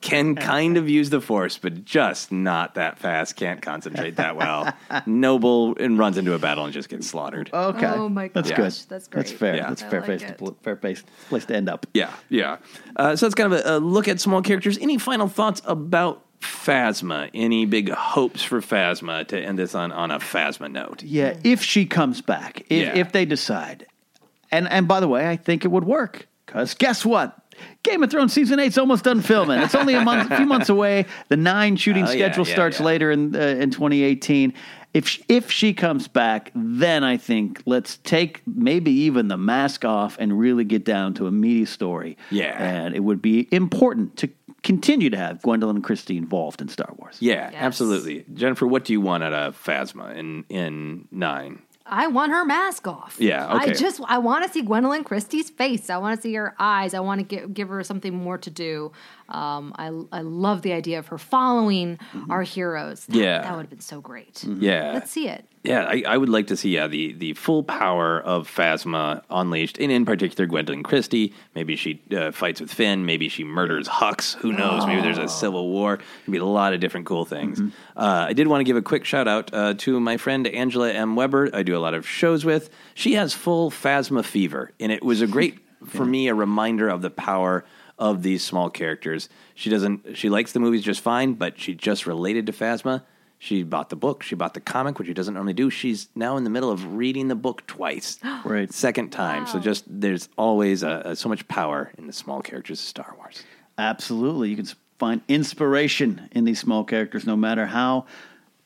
can <laughs> kind of use the Force, but just not that fast. Can't concentrate that well. Noble and runs into a battle and just gets slaughtered. Okay. Oh my gosh. That's good. that's That's fair. Yeah. That's I fair like place to fair place place to end up. Yeah, yeah. Uh, so that's kind of a, a look at small characters. Any final thoughts about Phasma? Any big hopes for Phasma to end this on, on a Phasma note? Yeah, if she comes back, if Yeah. if they decide, and and by the way, I think it would work because guess what? Game of Thrones season eight's almost done filming. It's only a month, a few months away. The nine shooting Oh, schedule yeah, starts yeah. later in uh, in 2018. If sh- if she comes back, then I think let's take maybe even the mask off and really get down to a meaty story. Yeah. and it would be important to continue to have Gwendoline Christie involved in Star Wars. Yeah, absolutely. Jennifer, what do you want out of Phasma in, in nine? I want her mask off. Yeah, okay. I just I want to see Gwendoline Christie's face. I want to see her eyes. I want to give give her something more to do. Um, I I love the idea of her following our heroes. That, Mm-hmm. Yeah. that would have been so great. Yeah. Let's see it. Yeah, I, I would like to see yeah the, the full power of Phasma unleashed, and in particular Gwendoline Christie. Maybe she uh, fights with Finn. Maybe she murders Hux. Who knows? Maybe there's a civil war. Could be a lot of different cool things. Uh, I did want to give a quick shout out uh, to my friend Angela M. Weber. I do a lot of shows with. She has full Phasma fever, and it was a great <laughs> for me a reminder of the power of these small characters. She doesn't. She likes the movies just fine, but she just related to Phasma. She bought the book. She bought the comic, which she doesn't normally do. She's now in the middle of reading the book twice, <gasps> Right. second time. So just there's always a, a- so much power in the small characters of Star Wars. Absolutely. You can find inspiration in these small characters, no matter how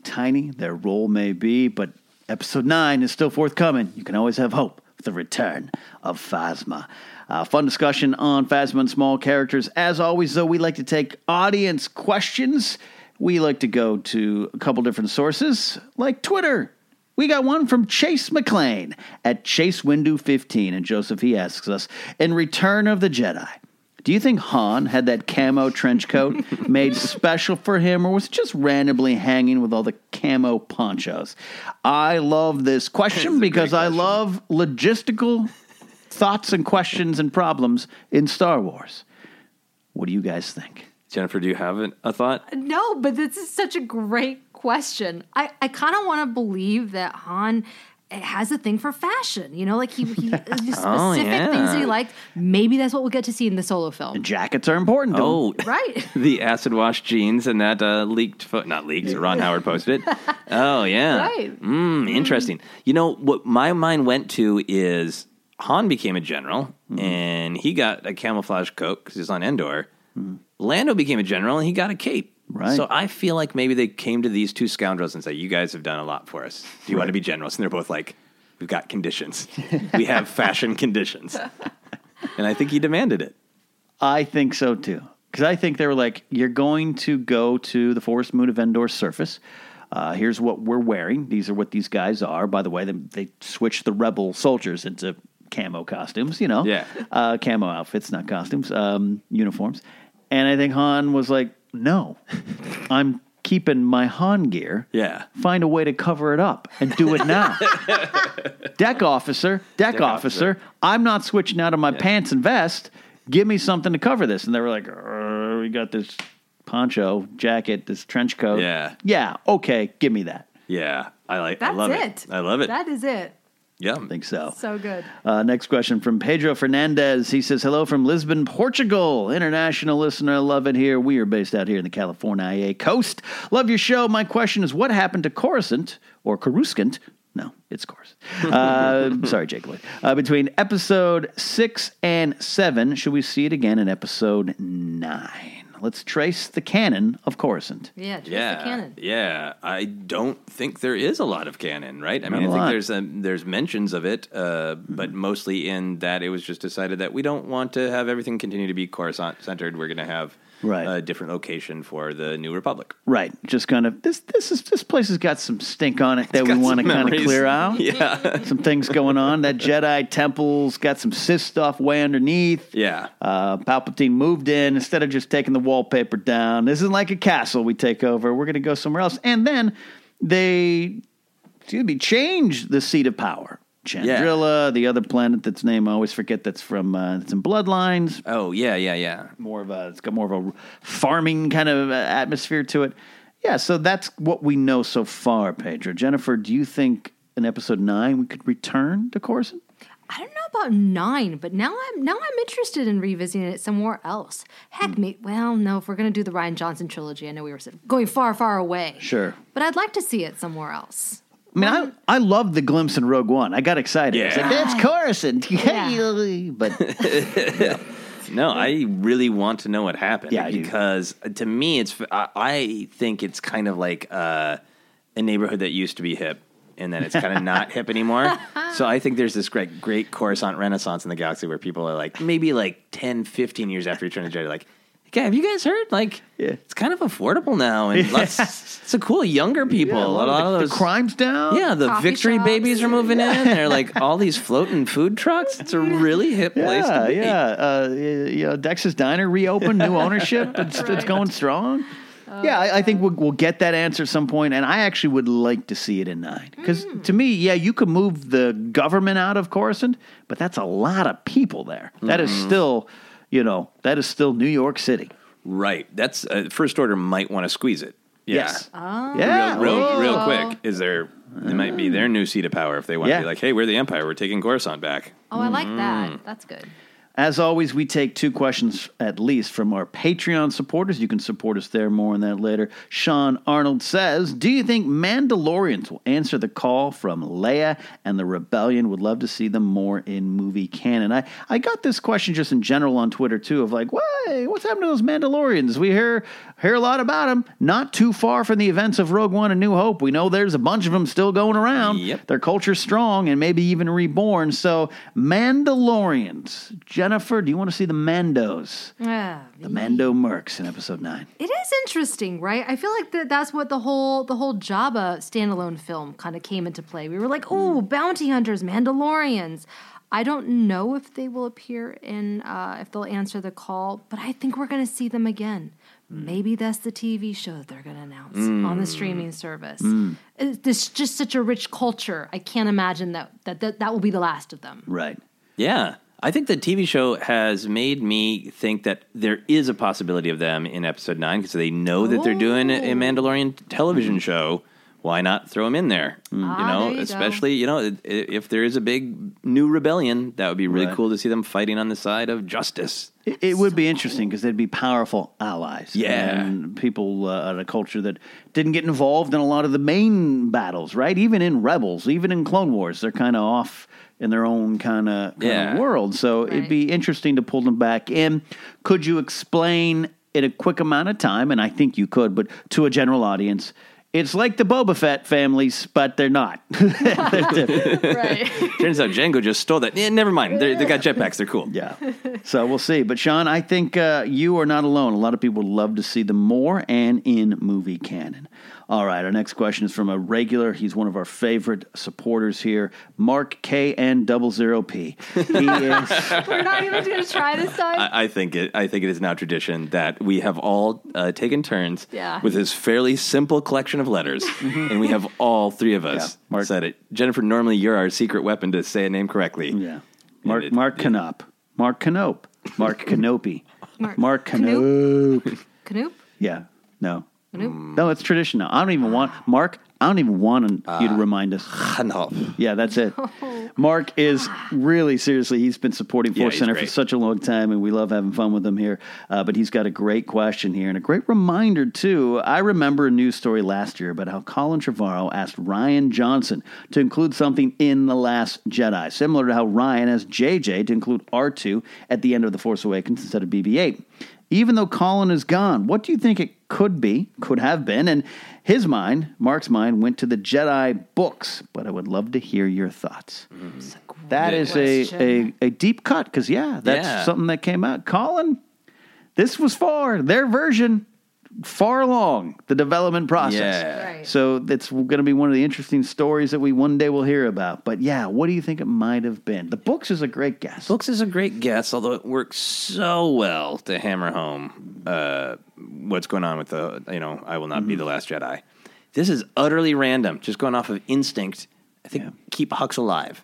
tiny their role may be. But episode nine is still forthcoming. You can always have hope for the return of Phasma. Uh, fun discussion on Phasma and small characters. As always, though, we like to take audience questions. We like to go to a couple different sources, like Twitter. We got one from Chase McLean at Chase Windu 15. And Joseph, he asks us In Return of the Jedi, do you think Han had that camo trench coat <laughs> made special for him, or was it just randomly hanging with all the camo ponchos? I love this question because I love logistical thoughts and questions and problems in Star Wars. What do you guys think? Jennifer, do you have an- a thought? No, but this is such a great question. I, I kind of want to believe that Han has a thing for fashion. You know, like he, he <laughs> specific Oh, things that he liked. Maybe that's what we'll get to see in the solo film. Jackets are important. to him. Oh, <laughs> Right. <laughs> the acid wash jeans and that uh, leaked photo. Not leaked. Ron Howard posted it. Oh yeah. Right. Mm, interesting. You know what my mind went to is Han became a general and he got a camouflage coat because he's on Endor. Lando became a general and he got a cape. Right. So I feel like maybe they came to these two scoundrels and said, "You guys have done a lot for us. Do you want to be generals?" And they're both like, "We've got conditions. we <laughs> have fashion conditions." And I think he demanded it. I think so too. Because I think they were like, you're going to go to the forest moon of Endor's surface. Uh, here's what we're wearing. These are what these guys are. By the way, they, they switched the rebel soldiers into camo costumes, you know? Yeah. Uh, camo outfits, not costumes, um, uniforms. And I think Han was like, no, <laughs> I'm keeping my Han gear. Yeah. Find a way to cover it up and do it now. <laughs> deck officer, deck, Deck officer, officer. I'm not switching out of my pants and vest. Give me something to cover this. And they were like, "Uh, we got this poncho, jacket, this trench coat. Yeah. Yeah, okay, give me that. Yeah, I like. That's I love it. I love it. That is it. Yeah, I think so. So good. Uh, next question from Pedro Fernandez. He says, Hello from Lisbon, Portugal. International listener. Love it here. We are based out here in the California coast. Love your show. My question is what happened to Coruscant or Coruscant? No, it's Coruscant. <laughs> Uh, sorry, Jake Lloyd. Uh, between episode six and seven, should we see it again in episode nine? Let's trace the canon of Coruscant. Yeah, just yeah, the canon. yeah. I don't think there is a lot of canon, right? I Not mean, a I think lot. there's um, there's mentions of it, uh, but mostly in that it was just decided that we don't want to have everything continue to be Coruscant centered. We're going to have Right. a different location for the New Republic. Right, just kind of this. This is this place has got some stink on it that we want to kind of clear out. Yeah. <laughs> some things going on. That Jedi temple's got some Sith stuff way underneath. Yeah. Uh, Palpatine moved in instead of just taking the wallpaper down. This isn't like a castle we take over. We're going to go somewhere else. And then they, excuse me, change the seat of power. Chandrila, the other planet that's name I always forget that's from uh, it's in Bloodlines. Oh yeah, yeah, yeah. More of a it's got more of a farming kind of uh, atmosphere to it. Yeah, so that's what we know so far, Pedro. Jennifer, do you think in episode nine we could return to Coruscant? I don't know about nine, but now I'm now I'm interested in revisiting it somewhere else. Heck, Hmm. me. Well, no, if we're gonna do the Rian Johnson trilogy, I know we were going far, far away. Sure. But I'd like to see it somewhere else. I mean, I, I love the glimpse in Rogue One. I got excited. I was like, Yeah. that's Coruscant. <laughs> Yeah. but <laughs> No, I really want to know what happened. Yeah, because to me, it's I, I think it's kind of like uh, a neighborhood that used to be hip, and then it's kind of not hip anymore. <laughs> So I think there's this great, great Coruscant renaissance in the galaxy where people are like, maybe like 10, 15 years after Return of the Jedi, like, okay, have you guys heard? Like, it's kind of affordable now, and lots, it's a cool younger people. Yeah, a lot, of the, those the crime's down. Yeah, the Coffee victory shops. babies are moving in. They're like all these floating food trucks. It's a really hip place Yeah, to be. yeah. Uh, you know, Dex's Diner reopened, new ownership. <laughs> It's, it's going strong. yeah, I, I think we'll, we'll get that answer at some point, and I actually would like to see it in nine because to me, yeah, you could move the government out of Coruscant, but that's a lot of people there. That is still, you know, that is still New York City. Right. That's uh, First Order might want to squeeze it. Yeah. Yes. Yeah. Real, real, real Oh. quick. Is there? It might be their new seat of power if they want Yeah. to be like, "Hey, we're the Empire. We're taking Coruscant back." Oh, I like Mm. that. That's good. As always, we take two questions at least from our Patreon supporters. You can support us there. More on that later. Sean Arnold says, "Do you think Mandalorians will answer the call from Leia and the Rebellion? Would love to see them more in movie canon." I I got this question just in general on Twitter too, of like, "What? What's happened to those Mandalorians? We hear hear a lot about them. Not too far from the events of Rogue One and New Hope. We know there's a bunch of them still going around. Yep. Their culture's strong and maybe even reborn. So, Mandalorians. Jennifer, do you want to see the Mandos? Yeah. The Mando Mercs in episode nine. It is interesting, right? I feel like that that's what the whole the whole Jabba standalone film kind of came into play. We were like, oh, bounty hunters, Mandalorians. I don't know if they will appear in uh, if they'll answer the call, but I think we're going to see them again. Maybe that's the TV show that they're going to announce on the mm. streaming service. Mm. It's this just such a rich culture. I can't imagine that that that, that will be the last of them. Right. Yeah. I think the TV show has made me think that there is a possibility of them in episode nine because they know that they're doing a oh. Mandalorian television mm. show. Why not throw them in there? Ah, you know, there you go. especially you know i- if there is a big new rebellion, that would be really Right. cool to see them fighting on the side of justice. It, it would be interesting because they'd be powerful allies. Yeah. And people uh, in a culture that didn't get involved in a lot of the main battles, right? Even in Rebels, even in Clone Wars, they're kind of off in their own kind of Yeah. world. So it'd be interesting to pull them back in. Could you explain in a quick amount of time, and I think you could, but to a general audience, it's like the Boba Fett families, but they're not. <laughs> <laughs> right. Turns out Jango just stole that. Eh, never mind. They're, they got jetpacks. They're cool. Yeah. So we'll see. But Sean, I think uh, you are not alone. A lot of people would love to see them more and in movie canon. All right. Our next question is from a regular. He's one of our favorite supporters here, Mark K N double zero P. He is. <laughs> we're not even going to try this time. I, I think it. I think it is now tradition that we have all uh, taken turns Yeah. with this fairly simple collection of letters, <laughs> and we have all three of us Yeah, Mark- said it. Jennifer, normally you're our secret weapon to say a name correctly. Yeah. Mark it- Mark Canop. Mark Canope. Mark <laughs> Canope. Mark Mark Canope. Canoop? Yeah. No. No, it's tradition now. I don't even want Mark. I don't even want you to remind us. <laughs> no. Yeah, that's it. <laughs> Mark is really seriously. He's been supporting Force he's Center for great. such a long time, and we love having fun with him here. Uh, but he's got a great question here and a great reminder too. I remember a news story last year about how Colin Trevorrow asked Rian Johnson to include something in the Last Jedi, similar to how Rian asked JJ to include R two at the end of the Force Awakens instead of BB-8. Even though Colin is gone, what do you think it could be, could have been? And his mind, Mark's mind, went to the Jedi books. But I would love to hear your thoughts. That Good is a, a, a deep cut because, yeah, that's Yeah. something that came out. Colin, this was for their version, far along the development process. Yeah. Right. So it's going to be one of the interesting stories that we one day will hear about. But yeah, what do you think it might have been? The books is a great guess. Books is a great guess, although it works so well to hammer home uh, what's going on with the, you know, I will not be the last Jedi. This is utterly random, just going off of instinct. I think Yeah. keep Hux alive.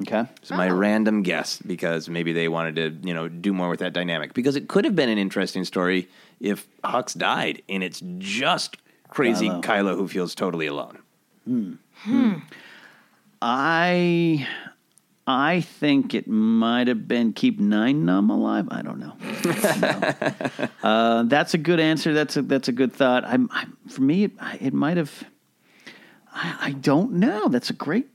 Okay. It's my random guess because maybe they wanted to, you know, do more with that dynamic. Because it could have been an interesting story if Hux died, and it's just crazy Kylo. Kylo, who feels totally alone. Hmm. Hmm. Hmm. I I think it might have been keep Nien Nunb alive. I don't know. <laughs> No. uh, that's a good answer. That's a that's a good thought. I'm, I'm for me. It, it might have. I, I don't know. That's a great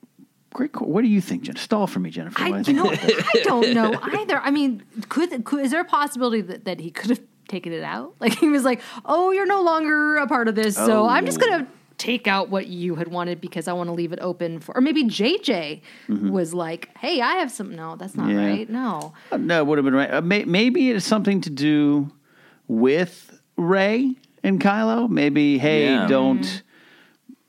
great. What do you think, Jen? Stall for me, Jennifer. I, you know, I don't know <laughs> either. I mean, could, could is there a possibility that, that he could have taken it out? <laughs> Like he was like, "Oh, you're no longer a part of this, so I'm just gonna take out what you had wanted because I want to leave it open for." Or maybe JJ was like, "Hey, I have some." No, that's not Mm-hmm. Yeah. right. No, No, it would have been right. Uh, may, maybe it's something to do with Rey and Kylo. Maybe, hey, Yeah. don't,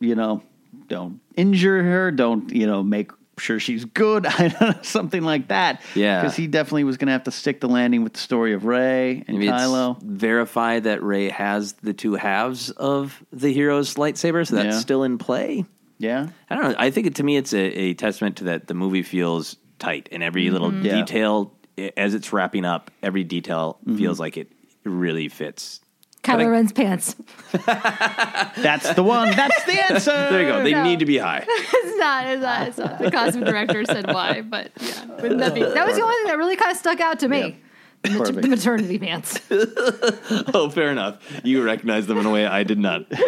you know, don't injure her. Don't, you know, make sure she's good. <laughs> I don't know, something like that. Yeah. Because he definitely was going to have to stick the landing with the story of Rey and Maybe Kylo. verify that Rey has the two halves of the hero's lightsaber, so that's Yeah. still in play. Yeah. I don't know. I think it, to me, it's a, a testament to that the movie feels tight, and every little mm-hmm. Yeah. detail as it's wrapping up, every detail mm-hmm. feels like it really fits. Kylo Ren's pants. <laughs> That's the one. That's the answer. There you go. They No. need to be high. <laughs> it's not. It's not. It's not. The costume director said why, but yeah, wouldn't that, be, <laughs> that was the only thing that really kind of stuck out to me. The, Perfect. the maternity pants. <laughs> oh, fair enough. You recognize them in a way I did not. It's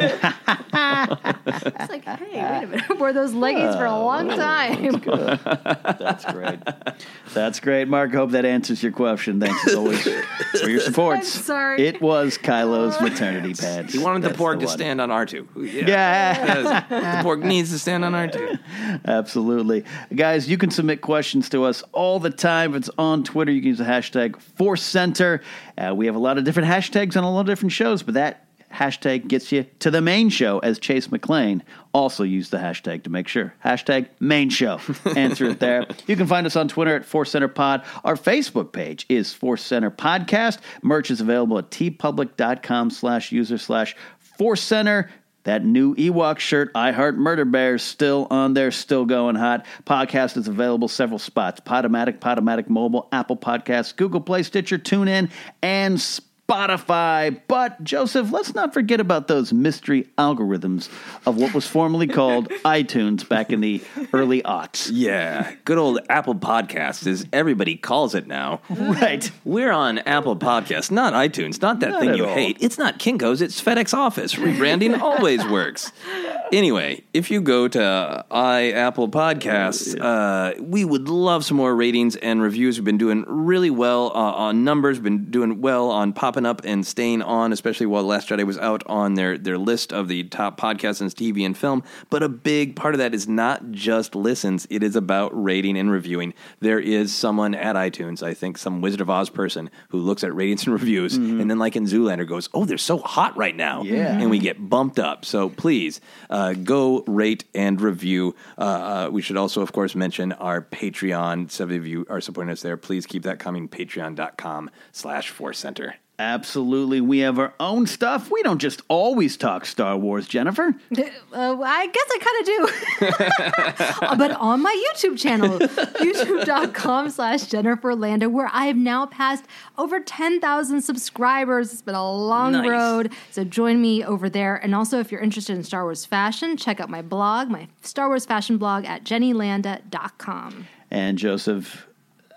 like, hey, wait a minute. <laughs> Wore those leggings for a oh, long time. That's great. That's great, Mark. Hope that answers your question. Thanks as always for your support. I'm sorry. It was Kylo's oh, maternity pants. He wanted the That's pork to one. stand on R2. Yeah. Yeah. the porg needs to stand on R2. Absolutely. Guys, you can submit questions to us all the time. If it's on Twitter, you can use the hashtag Force Center. Uh, we have a lot of different hashtags on a lot of different shows, but that hashtag gets you to the main show as Chase McLean also used the hashtag to make sure. Hashtag main show. <laughs> Answer it there. You can find us on Twitter at Force Center Pod. Our Facebook page is Force Center Podcast. Merch is available at teepublic.com slash user slash Force Center. That new Ewok shirt, I Heart Murder Bears, still on there, still going hot. Podcast is available several spots Podomatic, Podomatic Mobile, Apple Podcasts, Google Play, Stitcher, TuneIn, and Spotify. But, Joseph, let's not forget about those mystery algorithms of what was formerly called <laughs> iTunes back in the early aughts. Yeah. Good old Apple Podcasts, as everybody calls it now. Right. We're on Apple Podcasts, not iTunes, not that Not thing you all. hate. It's not Kinko's, it's FedEx Office. Rebranding <laughs> always works. Anyway, if you go to i Apple Podcasts, uh, we would love some more ratings and reviews. We've been doing really well uh, on numbers, been doing well on popping up and staying on, especially while Last Jedi was out on their, their list of the top podcasts in TV and film. But a big part of that is not just listens, it is about rating and reviewing. There is someone at iTunes, I think some Wizard of Oz person, who looks at ratings and reviews and then, like in Zoolander, goes, Oh, they're so hot right now. Yeah. And we get bumped up. So please uh, go rate and review. Uh, uh, we should also, of course, mention our Patreon. Some of you are supporting us there. Please keep that coming. Patreon.com slash Force Center. Absolutely. We have our own stuff. We don't just always talk Star Wars, Jennifer. <laughs> Uh, I guess I kind of do. <laughs> but on my YouTube channel, youtube.com slash Jennifer Landa, where I have now passed over 10,000 subscribers. It's been a long Nice. road. So join me over there. And also, if you're interested in Star Wars fashion, check out my blog, my Star Wars fashion blog at jennylanda.com. And Joseph,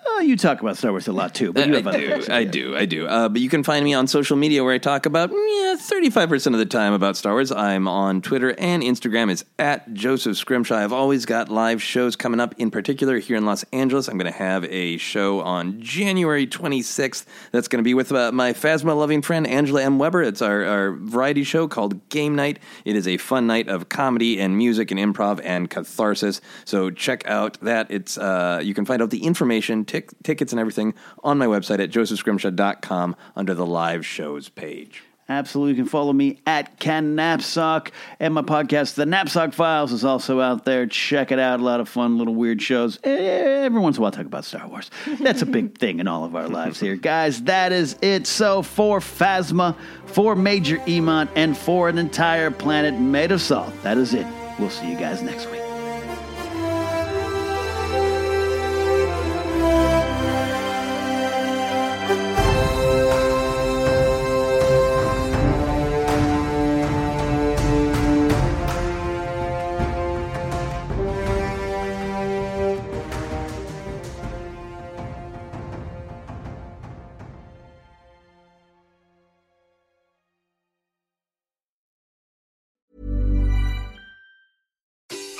oh, you talk about Star Wars a lot too, but you have I other do, things. I do, I do. Uh, but you can find me on social media where I talk about yeah, thirty-five percent of the time about Star Wars. I'm on Twitter and Instagram. Is at Joseph Scrimshaw. I've always got live shows coming up. In particular, here in Los Angeles, I'm going to have a show on January 26th. That's going to be with uh, my Phasma loving friend Angela M. Weber. It's our, our variety show called Game Night. It is a fun night of comedy and music and improv and catharsis. So check out that. It's uh, you can find out the information, tic- tickets, and everything on my website at josephscrimshaw.com under the live shows page. Absolutely. You can follow me at Ken Napzok. And my podcast, The Napzok Files, is also out there. Check it out. A lot of fun, little weird shows. Every once in a while, talk about Star Wars. That's a big <laughs> thing in all of our lives here. Guys, that is it. So, for Phasma, for Major Ematt, and for an entire planet made of salt, that is it. We'll see you guys next week.